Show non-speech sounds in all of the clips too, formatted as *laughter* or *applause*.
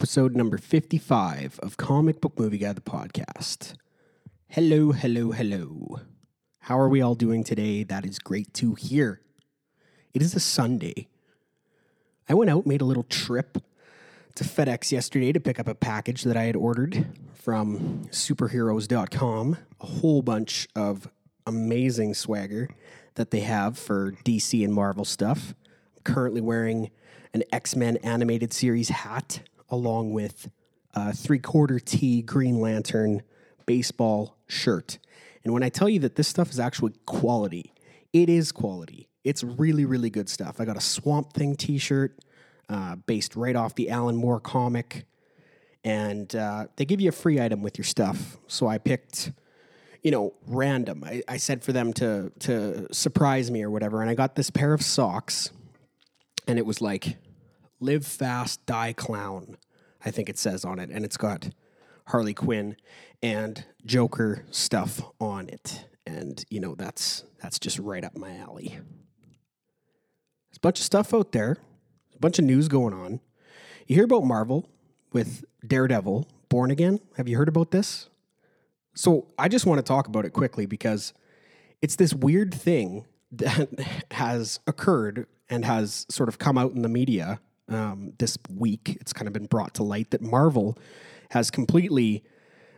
episode number 55 of Comic Book Movie Guy, the podcast. Hello, hello, hello. How are we all doing today? That is great to hear. It is a Sunday. I went out, made a little trip to FedEx yesterday to pick up a package that I had ordered from superheroes.com. A whole bunch of amazing swagger that they have for DC and Marvel stuff. I'm currently wearing an X Men animated series hat along with a three quarter T Green Lantern baseball shirt. And when I tell you that this stuff is actually quality, it is quality. It's really, really good stuff. I got a Swamp Thing t shirt uh, based right off the Alan Moore comic. And uh, they give you a free item with your stuff. So I picked, you know, random. I, I said for them to to surprise me or whatever. And I got this pair of socks, and it was like live fast, die clown. I think it says on it, and it's got Harley Quinn and Joker stuff on it, and you know that's that's just right up my alley. There's a bunch of stuff out there, a bunch of news going on. You hear about Marvel with Daredevil, Born Again. Have you heard about this? So I just want to talk about it quickly because it's this weird thing *laughs* that has occurred and has sort of come out in the media um, this week. It's kind of been brought to light that Marvel has completely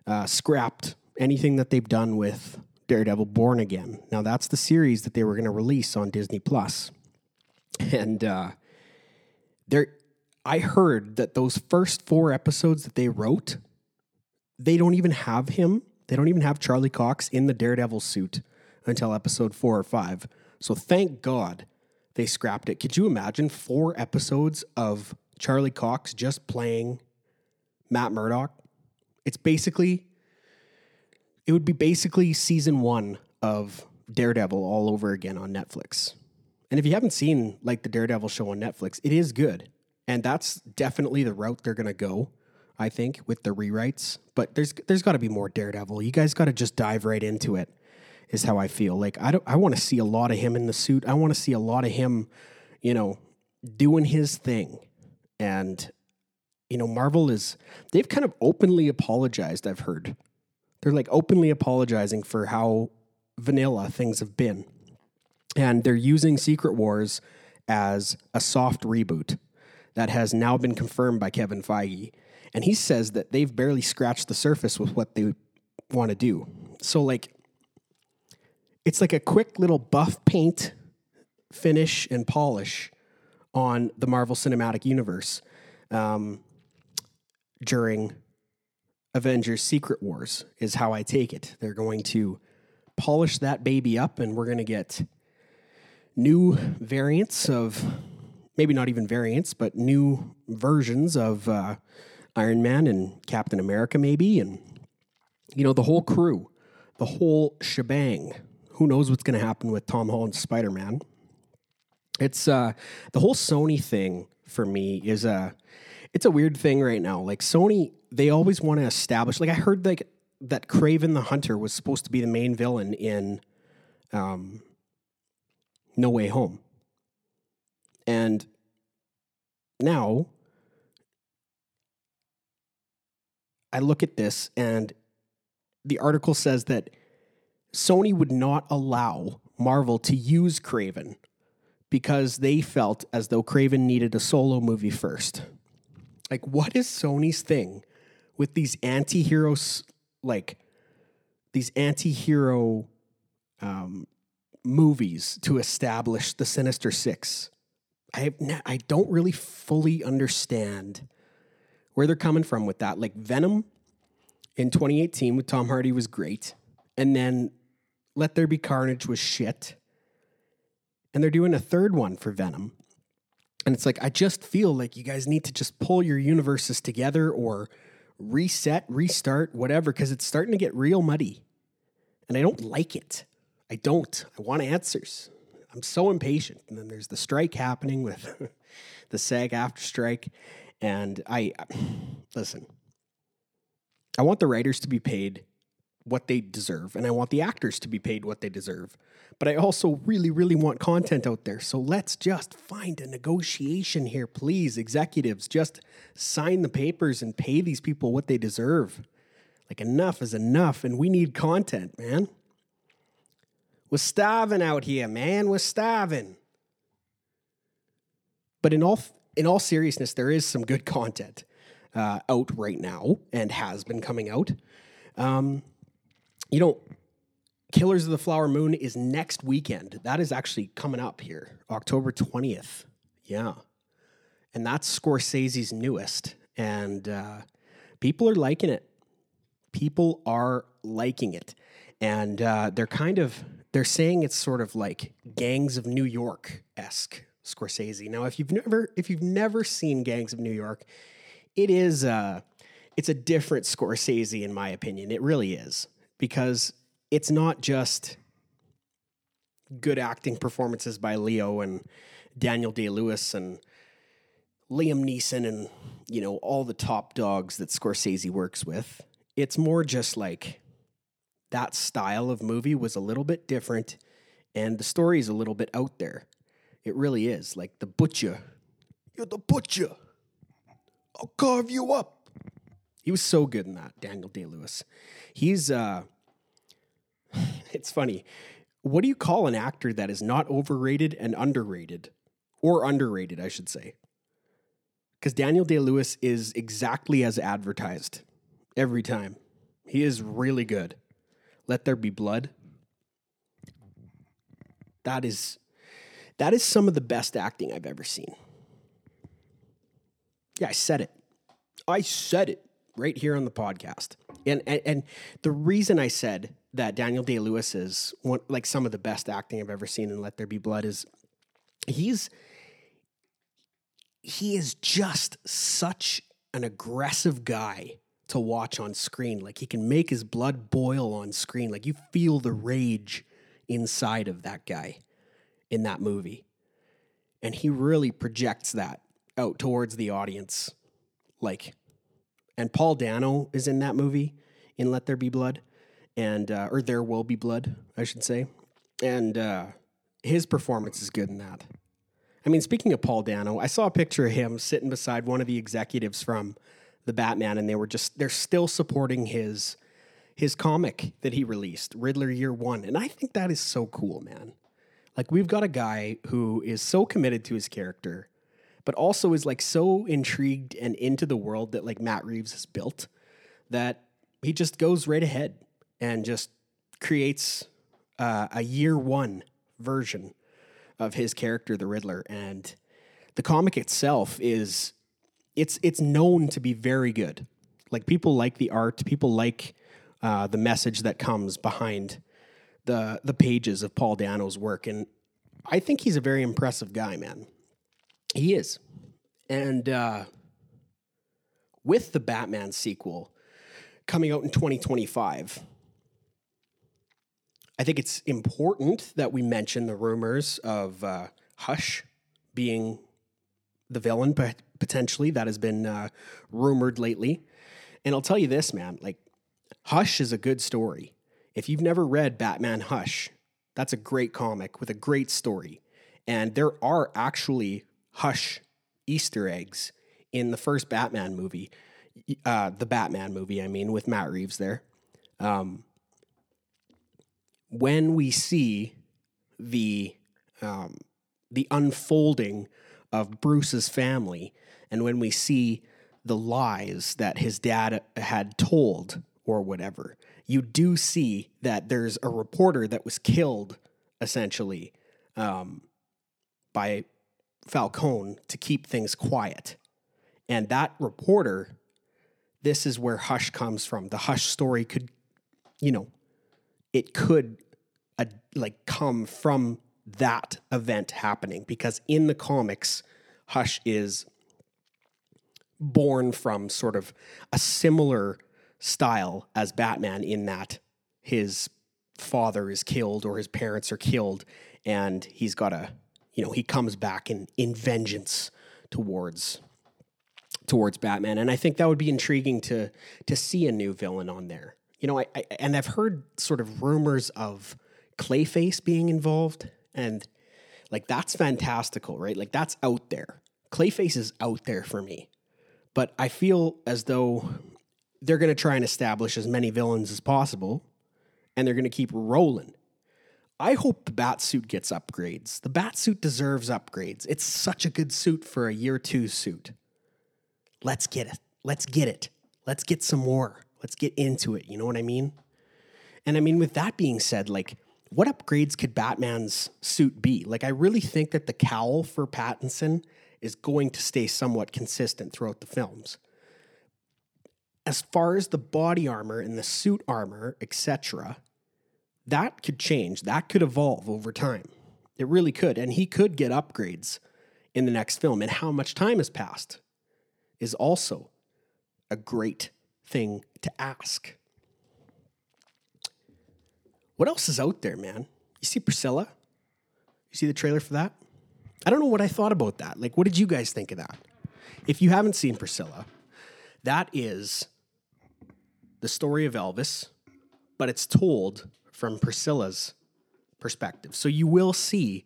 uh, scrapped anything that they've done with Daredevil Born Again. Now, that's the series that they were going to release on Disney Plus, and uh, there, I heard that those first four episodes that they wrote, they don't even have him. They don't even have Charlie Cox in the Daredevil suit until episode four or five. So thank God they scrapped it. Could you imagine four episodes of Charlie Cox just playing Matt Murdock? It's basically, it would be basically season one of Daredevil all over again on Netflix. And if you haven't seen like the Daredevil show on Netflix, it is good. And that's definitely the route they're going to go, I think, with the rewrites. But there's there's got to be more Daredevil. You guys got to just dive right into it is how I feel. Like I don't I want to see a lot of him in the suit. I want to see a lot of him, you know, doing his thing. And you know, Marvel is they've kind of openly apologized, I've heard. They're like openly apologizing for how vanilla things have been. And they're using Secret Wars as a soft reboot that has now been confirmed by Kevin Feige. And he says that they've barely scratched the surface with what they want to do. So like it's like a quick little buff paint finish and polish on the Marvel Cinematic Universe um, during Avengers Secret Wars, is how I take it. They're going to polish that baby up, and we're going to get new variants of maybe not even variants, but new versions of uh, Iron Man and Captain America, maybe, and you know, the whole crew, the whole shebang who knows what's going to happen with Tom Holland's Spider Man? It's uh, the whole Sony thing for me is a it's a weird thing right now. Like Sony, they always want to establish. Like I heard like that Kraven the Hunter was supposed to be the main villain in um, No Way Home, and now I look at this and the article says that Sony would not allow Marvel to use Kraven because they felt as though Kraven needed a solo movie first. Like, what is Sony's thing with these anti heroes, like these anti hero um, movies to establish the Sinister Six? I, I don't really fully understand where they're coming from with that. Like, Venom in 2018 with Tom Hardy was great. And then let There Be Carnage was shit. And they're doing a third one for Venom. And it's like, I just feel like you guys need to just pull your universes together or reset, restart, whatever, because it's starting to get real muddy. And I don't like it. I don't. I want answers. I'm so impatient. And then there's the strike happening with *laughs* the SAG-AFTRA strike. And I, *sighs* listen, I want the writers to be paid what they deserve and I want the actors to be paid what they deserve. But I also really, really want content out there. So let's just find a negotiation here, please. Executives, just sign the papers and pay these people what they deserve. Like, enough is enough, and we need content, man. We're starving out here, man. We're starving. But in all in all seriousness, there is some good content uh, out right now and has been coming out. Um, you know, Killers of the Flower Moon is next weekend. That is actually coming up here, October 20th. Yeah. And that's Scorsese's newest. And uh, people are liking it. People are liking it. And uh, they're kind of, they're saying it's sort of like Gangs of New York esque Scorsese. Now, if you've never, if you've never seen Gangs of New York, it is, uh, it's a different Scorsese in my opinion. It really is because it's not just good acting performances by Leo and Daniel Day Lewis and Liam Neeson and you know all the top dogs that Scorsese works with. It's more just like that style of movie was a little bit different and the story is a little bit out there. It really is. Like the butcher. You're the butcher. I'll carve you up. He was so good in that, Daniel Day Lewis. He's uh *laughs* it's funny. What do you call an actor that is not overrated and underrated? Or underrated, I should say. Because Daniel Day Lewis is exactly as advertised every time. He is really good. Let There Be Blood. That is that is some of the best acting I've ever seen. Yeah, I said it. I said it right here on the podcast. And and, and the reason I said that Daniel Day Lewis is one like some of the best acting I've ever seen in Let There Be Blood is he's he is just such an aggressive guy to watch on screen. Like he can make his blood boil on screen. Like you feel the rage inside of that guy in that movie. And he really projects that out towards the audience. Like and Paul Dano is in that movie in Let There Be Blood, and uh, or There Will Be Blood, I should say, and uh, his performance is good in that. I mean, speaking of Paul Dano, I saw a picture of him sitting beside one of the executives from the Batman, and they were just they're still supporting his his comic that he released, Riddler Year One, and I think that is so cool, man. Like we've got a guy who is so committed to his character but also is like so intrigued and into the world that like Matt Reeves has built that he just goes right ahead and just creates uh, a year one version of his character, the Riddler, and the comic itself is it's it's known to be very good. Like people like the art, people like uh, the message that comes behind the the pages of Paul Dano's work, and I think he's a very impressive guy, man. He is. And uh, with the Batman sequel coming out in 2025, I think it's important that we mention the rumors of uh, Hush being the villain, potentially, that has been uh, rumored lately. And I'll tell you this, man like, Hush is a good story. If you've never read Batman Hush, that's a great comic with a great story. And there are actually Hush Easter eggs in the first Batman movie, uh, the Batman movie, I mean, with Matt Reeves there. Um, when we see the um, the unfolding of Bruce's family, and when we see the lies that his dad had told or whatever, you do see that there's a reporter that was killed essentially um, by Falcone to keep things quiet. And that reporter, this is where Hush comes from. The Hush story could, you know, it could uh, like come from that event happening because in the comics, Hush is born from sort of a similar style as Batman in that his father is killed or his parents are killed and he's got a you know, he comes back in in vengeance towards towards Batman, and I think that would be intriguing to to see a new villain on there. you know, I, I and I've heard sort of rumors of Clayface being involved, and like that's fantastical, right? Like that's out there. Clayface is out there for me, but I feel as though they're going to try and establish as many villains as possible, and they're going to keep rolling. I hope the bat suit gets upgrades. The bat suit deserves upgrades. It's such a good suit for a year two suit. Let's get it. Let's get it. Let's get some more. Let's get into it. You know what I mean? And I mean, with that being said, like, what upgrades could Batman's suit be? Like, I really think that the cowl for Pattinson is going to stay somewhat consistent throughout the films. As far as the body armor and the suit armor, etc., that could change. That could evolve over time. It really could. And he could get upgrades in the next film. And how much time has passed is also a great thing to ask. What else is out there, man? You see Priscilla? You see the trailer for that? I don't know what I thought about that. Like, what did you guys think of that? If you haven't seen Priscilla, that is the story of Elvis, but it's told from Priscilla's perspective. So you will see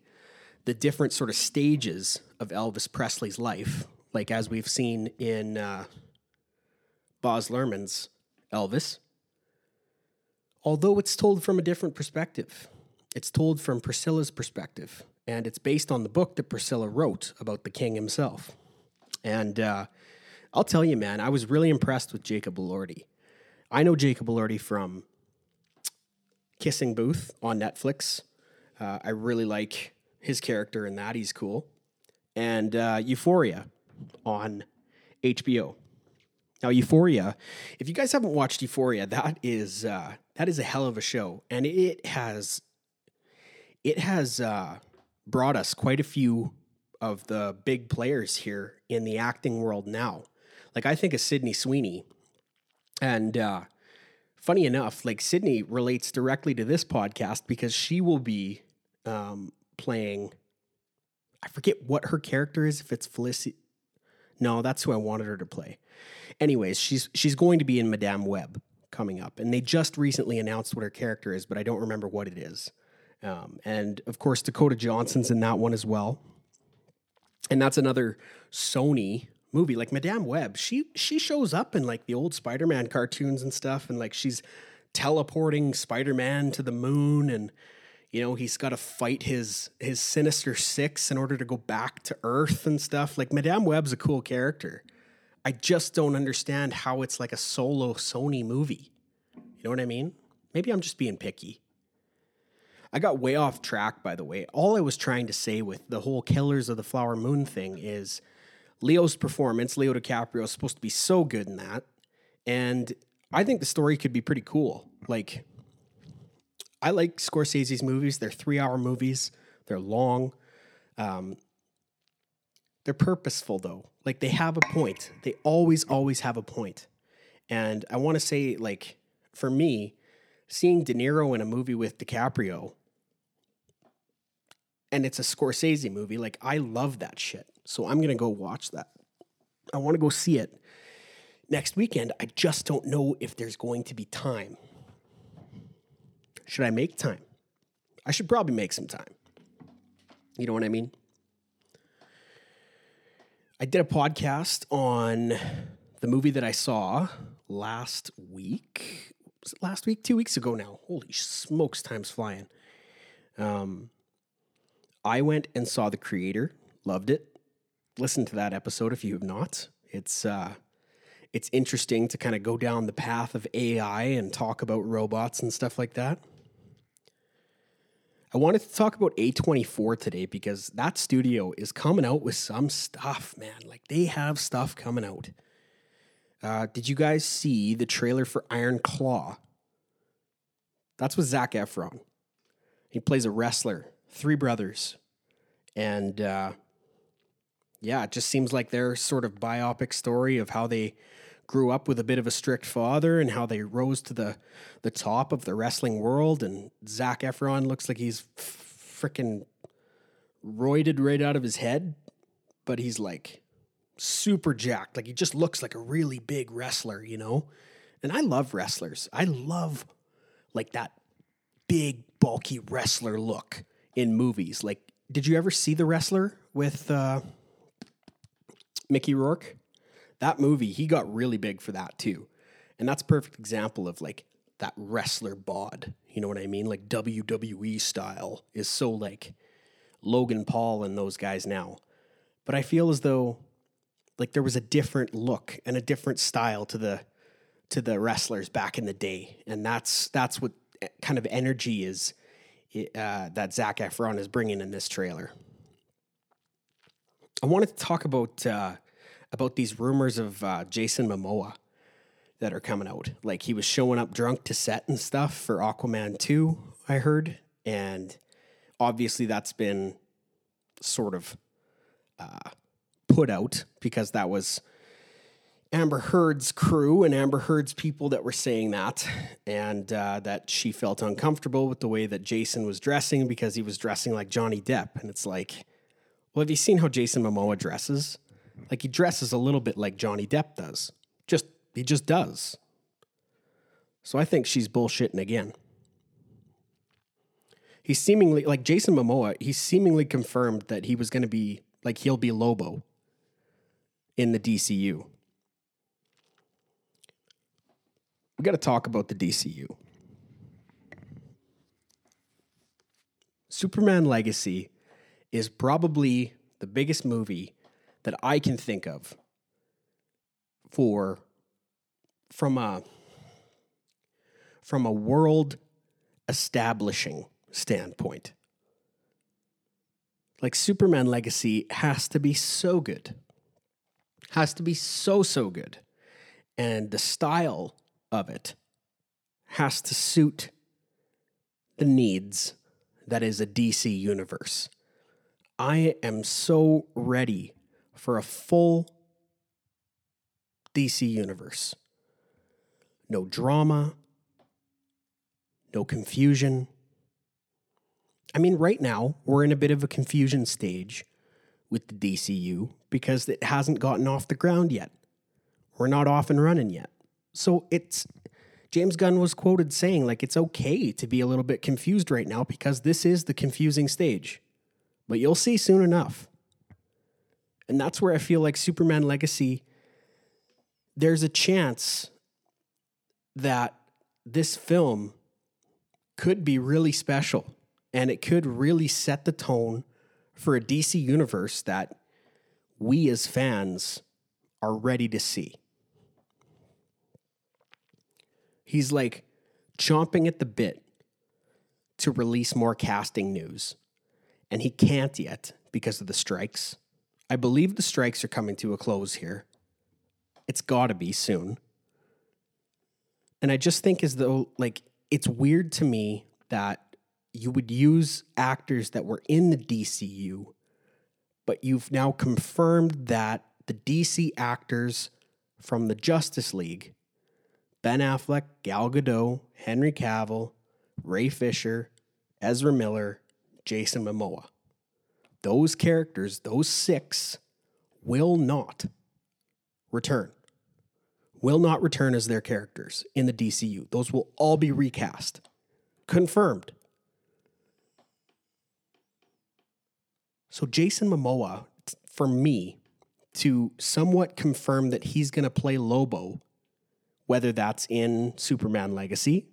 the different sort of stages of Elvis Presley's life, like as we've seen in uh, Baz Luhrmann's Elvis. Although it's told from a different perspective, it's told from Priscilla's perspective, and it's based on the book that Priscilla wrote about the king himself. And uh, I'll tell you, man, I was really impressed with Jacob Elordi. I know Jacob Elordi from Kissing Booth on Netflix. Uh, I really like his character in that. He's cool. And uh, Euphoria on HBO. Now, Euphoria, if you guys haven't watched Euphoria, that is uh, that is a hell of a show, and it has it has uh, brought us quite a few of the big players here in the acting world now. Like I think of Sydney Sweeney, and uh, funny enough, like Sydney relates directly to this podcast because she will be um, playing. I forget what her character is. If it's Felicity, no, that's who I wanted her to play. Anyways, she's she's going to be in Madame Web coming up, and they just recently announced what her character is, but I don't remember what it is. Um, and of course, Dakota Johnson's in that one as well. And that's another Sony movie. Like Madame Web, she she shows up in like the old Spider-Man cartoons and stuff, and like she's teleporting Spider-Man to the moon, and you know he's got to fight his his Sinister Six in order to go back to Earth and stuff. Like Madame Web's a cool character. I just don't understand how it's like a solo Sony movie. You know what I mean? Maybe I'm just being picky. I got way off track, by the way. All I was trying to say with the whole Killers of the Flower Moon thing is Leo's performance, Leo DiCaprio, is supposed to be so good in that. And I think the story could be pretty cool. Like, I like Scorsese's movies. They're three hour movies, they're long. Um, they're purposeful, though. Like, they have a point. They always, always have a point. And I want to say, like, for me, seeing De Niro in a movie with DiCaprio, and it's a Scorsese movie, like, I love that shit. So I'm going to go watch that. I want to go see it next weekend. I just don't know if there's going to be time. Should I make time? I should probably make some time. You know what I mean? I did a podcast on the movie that I saw last week. Was it last week? Two weeks ago now. Holy smokes, time's flying. Um, I went and saw The Creator, loved it listen to that episode if you have not. It's uh, it's interesting to kind of go down the path of AI and talk about robots and stuff like that. I wanted to talk about A24 today because that studio is coming out with some stuff, man. Like they have stuff coming out. Uh, did you guys see the trailer for Iron Claw? That's with Zac Efron. He plays a wrestler, three brothers, and uh, yeah, it just seems like their sort of biopic story of how they grew up with a bit of a strict father and how they rose to the the top of the wrestling world. And Zac Efron looks like he's freaking roided right out of his head, but he's like super jacked. Like he just looks like a really big wrestler, you know. And I love wrestlers. I love like that big, bulky wrestler look in movies. Like, did you ever see The Wrestler with uh, Mickey Rourke? That movie, he got really big for that too. And that's a perfect example of like that wrestler bod. You know what I mean? Like WWE style is so like Logan Paul and those guys now. But I feel as though like there was a different look and a different style to the to the wrestlers back in the day, and that's that's what kind of energy is uh, that Zac Efron is bringing in this trailer. I wanted to talk about uh, about these rumors of uh, Jason Momoa that are coming out. Like he was showing up drunk to set and stuff for Aquaman 2, I heard. And obviously that's been sort of uh, put out because that was Amber Heard's crew and Amber Heard's people that were saying that, and uh, that she felt uncomfortable with the way that Jason was dressing because he was dressing like Johnny Depp. And it's like, well, have you seen how Jason Momoa dresses? Like he dresses a little bit like Johnny Depp does. Just he just does. So I think she's bullshitting again. He's seemingly like Jason Momoa, he's seemingly confirmed that he was going to be like he'll be Lobo in the DCU. We got to talk about the DCU. Superman Legacy is probably the biggest movie that I can think of for from a from a world establishing standpoint. Like Superman Legacy has to be so good. Has to be so so good. And the style of it has to suit the needs that is a DC universe. I am so ready for a full DC universe. No drama, no confusion. I mean, right now, we're in a bit of a confusion stage with the DCU because it hasn't gotten off the ground yet. We're not off and running yet. So it's James Gunn was quoted saying like it's okay to be a little bit confused right now because this is the confusing stage. But you'll see soon enough. And that's where I feel like Superman Legacy there's a chance that this film could be really special and it could really set the tone for a DC universe that we as fans are ready to see. He's like chomping at the bit to release more casting news, and he can't yet because of the strikes. I believe the strikes are coming to a close here. It's got to be soon. And I just think as though, like, it's weird to me that you would use actors that were in the DCU, but you've now confirmed that the DC actors from the Justice League Ben Affleck, Gal Gadot, Henry Cavill, Ray Fisher, Ezra Miller, Jason Momoa. Those characters, those six, will not return. Will not return as their characters in the DCU. Those will all be recast. Confirmed. So, Jason Momoa, for me, to somewhat confirm that he's going to play Lobo whether that's in Superman Legacy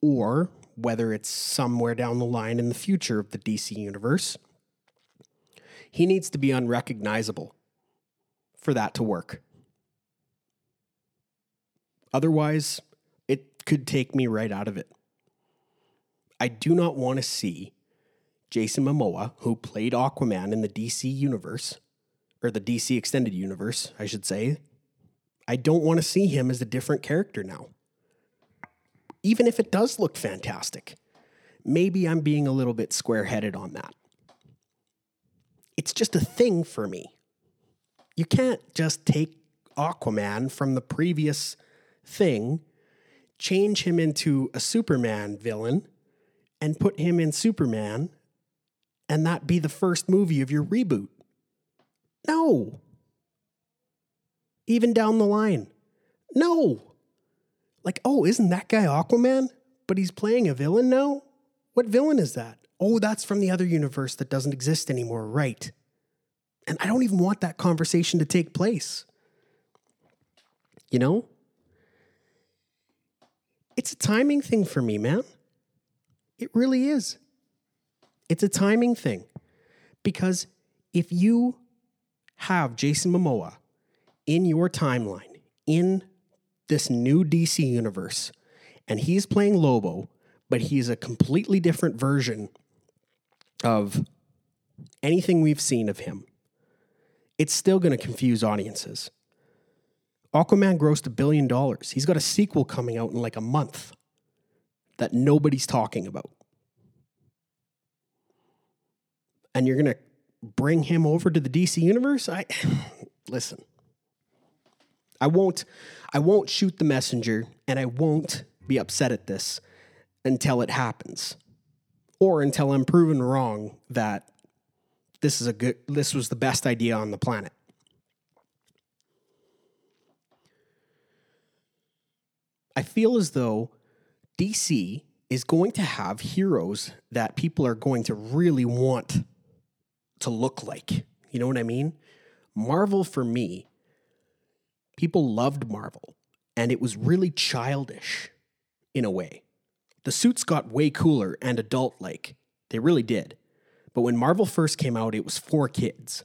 or whether it's somewhere down the line in the future of the DC universe. He needs to be unrecognizable for that to work. Otherwise, it could take me right out of it. I do not want to see Jason Momoa, who played Aquaman in the DC universe, or the DC extended universe, I should say, I don't want to see him as a different character now. Even if it does look fantastic. Maybe I'm being a little bit square headed on that. It's just a thing for me. You can't just take Aquaman from the previous thing, change him into a Superman villain, and put him in Superman, and that be the first movie of your reboot. No even down the line. No. Like, oh, isn't that guy Aquaman? But he's playing a villain now? What villain is that? Oh, that's from the other universe that doesn't exist anymore, right? And I don't even want that conversation to take place. You know? It's a timing thing for me, man. It really is. It's a timing thing. Because if you have Jason Momoa in your timeline, in this new DC universe, and he's playing Lobo, but he's a completely different version of anything we've seen of him, it's still going to confuse audiences. Aquaman grossed a billion dollars. He's got a sequel coming out in like a month that nobody's talking about. And you're going to bring him over to the DC universe? I *sighs* listen. I won't I won't shoot the messenger and I won't be upset at this until it happens. Or until I'm proven wrong that this is a good this was the best idea on the planet. I feel as though DC is going to have heroes that people are going to really want to look like. You know what I mean? Marvel for me, people loved Marvel and it was really childish in a way. The suits got way cooler and adult like. They really did. But when Marvel first came out, it was for kids.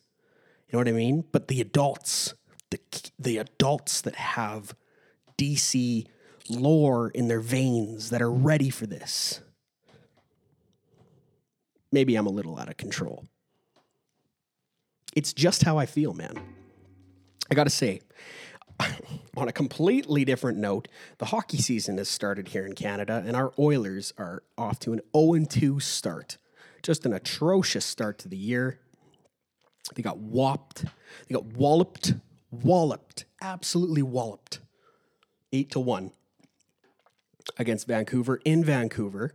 You know what I mean? But the adults, the the adults that have DC lore in their veins that are ready for this. Maybe I'm a little out of control. It's just how I feel, man. I got to say, *coughs* on a completely different note, the hockey season has started here in Canada, and our Oilers are off to an 0 2 start. Just an atrocious start to the year. They got whopped. They got walloped, walloped, absolutely walloped. 8 to 1 against Vancouver in Vancouver.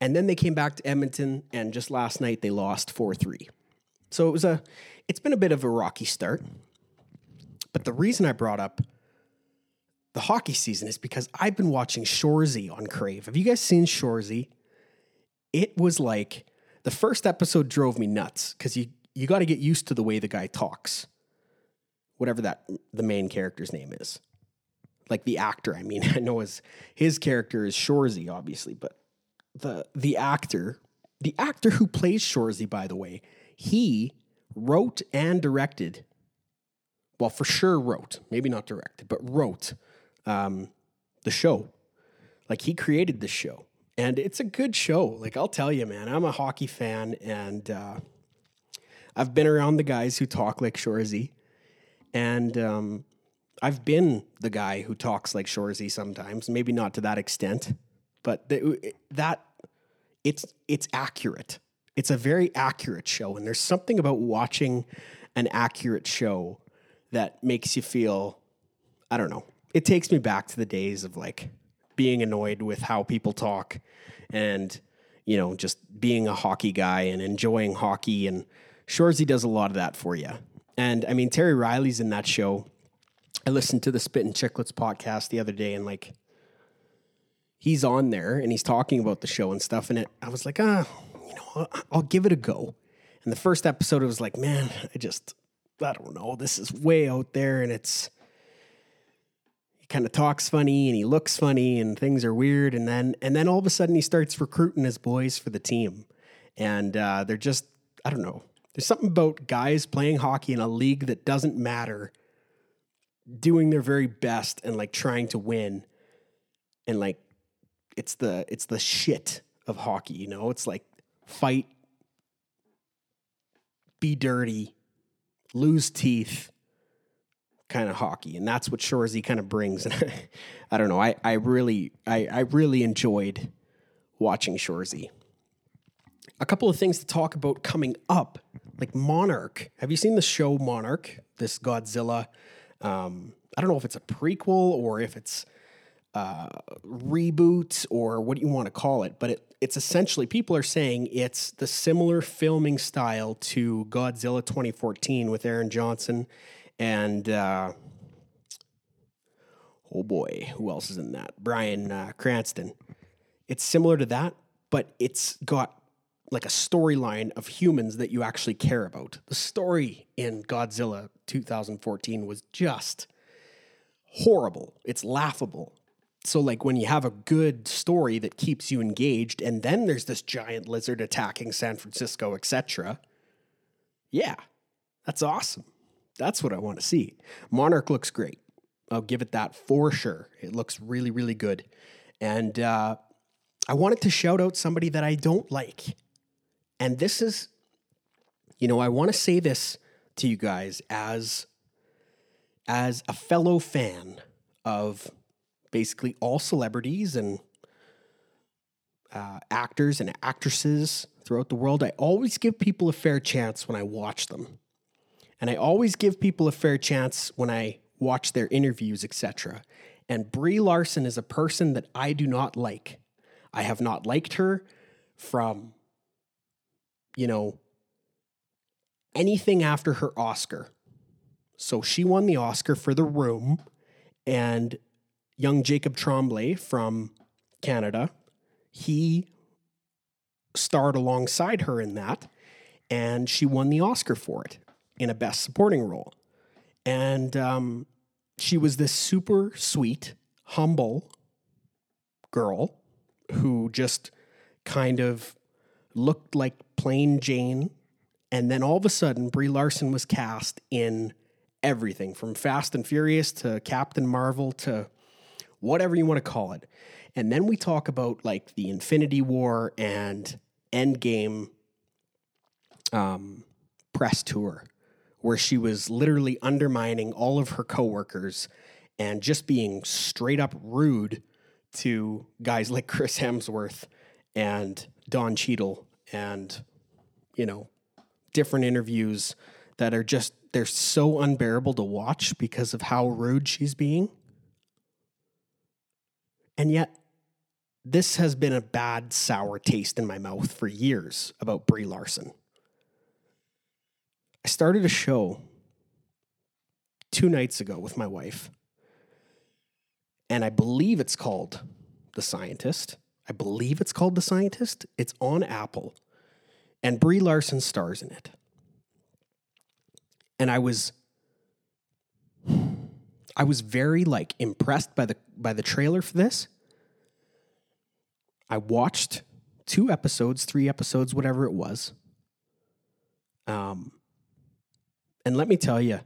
And then they came back to Edmonton, and just last night they lost 4 3. So it was a, it's been a bit of a rocky start. But the reason I brought up the hockey season is because I've been watching Shoresy on Crave. Have you guys seen Shoresy? It was like the first episode drove me nuts because you you got to get used to the way the guy talks, whatever that the main character's name is. Like the actor, I mean, *laughs* I know his his character is Shoresy, obviously, but the the actor, the actor who plays Shoresy, by the way, he wrote and directed, well, for sure wrote, maybe not directed, but wrote um, the show. Like he created the show. And it's a good show. Like I'll tell you, man, I'm a hockey fan and uh, I've been around the guys who talk like Shoresy. And um, I've been the guy who talks like Shoresy sometimes, maybe not to that extent, but the, that it's it's accurate it's a very accurate show and there's something about watching an accurate show that makes you feel i don't know. It takes me back to the days of like being annoyed with how people talk and you know just being a hockey guy and enjoying hockey and Shoresy does a lot of that for you and i mean terry riley's in that show. I listened to the Spittin' Chiclets podcast the other day and like he's on there and he's talking about the show and stuff and it i was like ah I'll, I'll give it a go. And the first episode, it was like, man, I just, I don't know, this is way out there, and it's he kind of talks funny and he looks funny and things are weird, and then and then all of a sudden he starts recruiting his boys for the team, and uh, they're just, I don't know, there's something about guys playing hockey in a league that doesn't matter, doing their very best and like trying to win, and like it's the it's the shit of hockey, you know, it's like fight, be dirty, lose teeth kind of hockey. And that's what Shoresy kind of brings. And *laughs* I don't know. I, I really I, I really enjoyed watching Shoresy. A couple of things to talk about coming up, like Monarch. Have you seen the show Monarch? This Godzilla. Um, I don't know if it's a prequel or if it's uh, reboot or what do you want to call it, but it, it's essentially people are saying it's the similar filming style to Godzilla 2014 with Aaron Johnson and uh, oh boy, who else is in that? Brian uh, Cranston. It's similar to that, but it's got like a storyline of humans that you actually care about. The story in Godzilla 2014 was just horrible. It's laughable. So like when you have a good story that keeps you engaged and then there's this giant lizard attacking San Francisco, etc. Yeah. That's awesome. That's what I want to see. Monarch looks great. I'll give it that for sure. It looks really, really good. And uh, I wanted to shout out somebody that I don't like. And this is, you know, I want to say this to you guys as as a fellow fan of basically all celebrities and uh, actors and actresses throughout the world, I always give people a fair chance when I watch them. And I always give people a fair chance when I watch their interviews, etc. And Brie Larson is a person that I do not like. I have not liked her from, you know, anything after her Oscar. So she won the Oscar for The Room, and young Jacob Tremblay from Canada, he starred alongside her in that, and she won the Oscar for it in a Best Supporting Role. And um, she was this super sweet, humble girl who just kind of looked like plain Jane. And then all of a sudden, Brie Larson was cast in everything from Fast and Furious to Captain Marvel to whatever you want to call it. And then we talk about like the Infinity War and Endgame um, press tour, where she was literally undermining all of her coworkers and just being straight up rude to guys like Chris Hemsworth and Don Cheadle and, you know, different interviews that are just, they're so unbearable to watch because of how rude she's being. And yet, this has been a bad, sour taste in my mouth for years about Brie Larson. I started a show two nights ago with my wife, and I believe it's called The Scientist. I believe it's called The Scientist. It's on Apple, and Brie Larson stars in it. And I was I was very like impressed by the by the trailer for this. I watched two episodes, three episodes, whatever it was. Um, and let me tell you,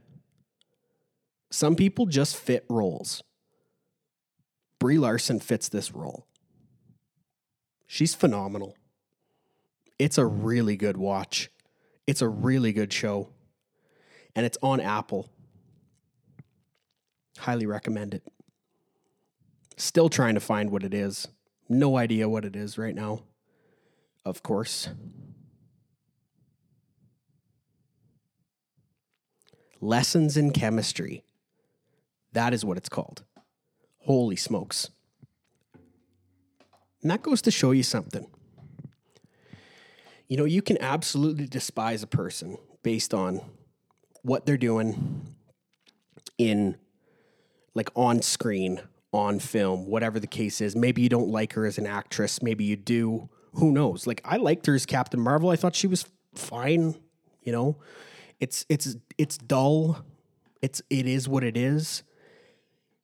some people just fit roles. Brie Larson fits this role. She's phenomenal. It's a really good watch. It's a really good show. And it's on Apple. Highly recommend it. Still trying to find what it is. No idea what it is right now. Of course. Lessons in Chemistry. That is what it's called. Holy smokes. And that goes to show you something. You know, you can absolutely despise a person based on what they're doing in like on screen, on film, whatever the case is. Maybe you don't like her as an actress, maybe you do. Who knows? Like I liked her as Captain Marvel. I thought she was fine, you know. It's it's it's dull. It's it is what it is.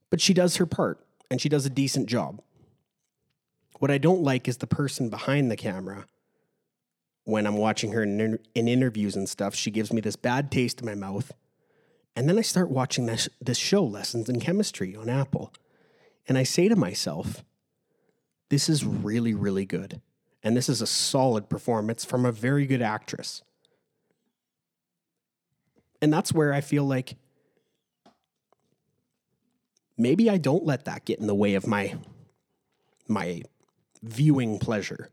But she does her part and she does a decent job. What I don't like is the person behind the camera. When I'm watching her in, in interviews and stuff, she gives me this bad taste in my mouth and then I start watching this, this show, Lessons in Chemistry, on Apple. And I say to myself, this is really, really good. And this is a solid performance from a very good actress. And that's where I feel like maybe I don't let that get in the way of my my viewing pleasure.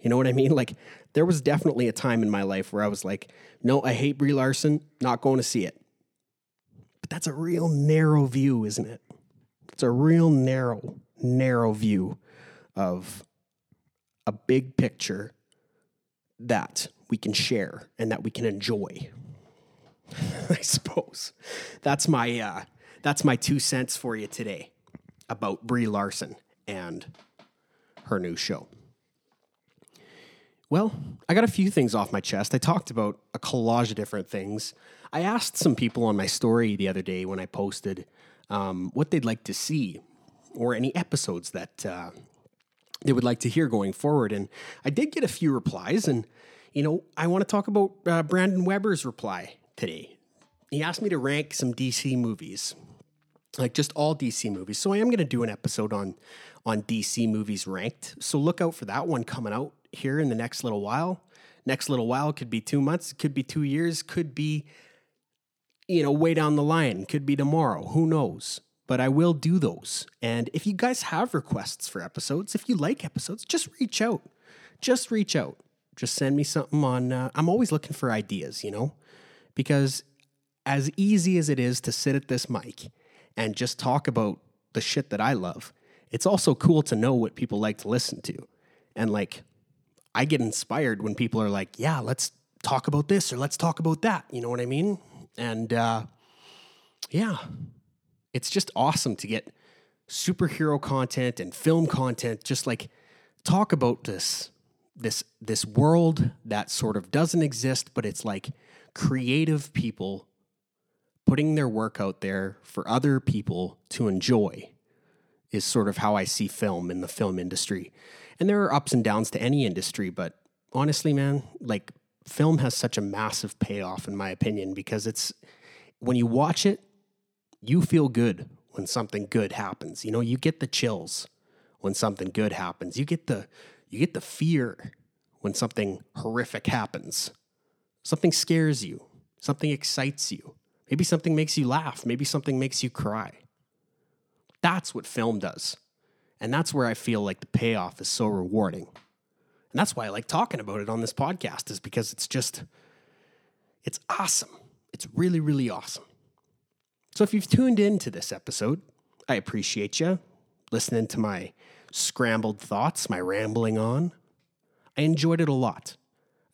You know what I mean? Like there was definitely a time in my life where I was like, no, I hate Brie Larson, not going to see it. But that's a real narrow view, isn't it? It's a real narrow, narrow view of a big picture that we can share and that we can enjoy. *laughs* I suppose that's my uh, that's my two cents for you today. about Brie Larson and her new show. Well, I got a few things off my chest. I talked about a collage of different things. I asked some people on my story the other day when I posted um, what they'd like to see or any episodes that uh, they would like to hear going forward. And I did get a few replies. And, you know, I want to talk about uh, Brandon Weber's reply today. He asked me to rank some DC movies, like just all DC movies. So I am going to do an episode on on DC movies ranked. So look out for that one coming out here in the next little while. Next little while could be two months, could be two years, could be, you know, way down the line, could be tomorrow. Who knows? But I will do those. And if you guys have requests for episodes, if you like episodes, just reach out. Just reach out. Just send me something on. Uh, I'm always looking for ideas, you know, because as easy as it is to sit at this mic and just talk about the shit that I love, it's also cool to know what people like to listen to. And like, I get inspired when people are like, yeah, let's talk about this or let's talk about that. You know what I mean? And uh, yeah, it's just awesome to get superhero content and film content, just like talk about this this this world that sort of doesn't exist, but it's like creative people putting their work out there for other people to enjoy is sort of how I see film in the film industry. And there are ups and downs to any industry, but honestly, man, like film has such a massive payoff, in my opinion, because it's when you watch it, you feel good when something good happens. You know, you get the chills when something good happens. You get the you get the fear when something horrific happens. Something scares you. Something excites you. Maybe something makes you laugh. Maybe something makes you cry. That's what film does. And that's where I feel like the payoff is so rewarding. And that's why I like talking about it on this podcast, is because it's just, it's awesome. It's really, really awesome. So if you've tuned in to this episode, I appreciate you listening to my scrambled thoughts, my rambling on. I enjoyed it a lot.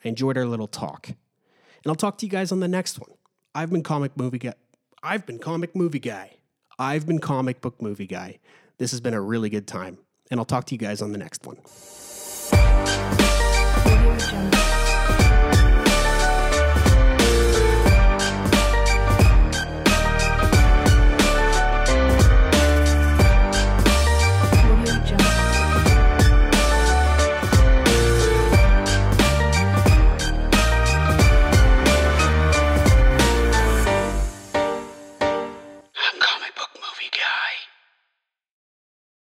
I enjoyed our little talk. And I'll talk to you guys on the next one. I've been comic movie guy. I've been comic movie guy. I've been comic book movie guy. This has been a really good time, and I'll talk to you guys on the next one.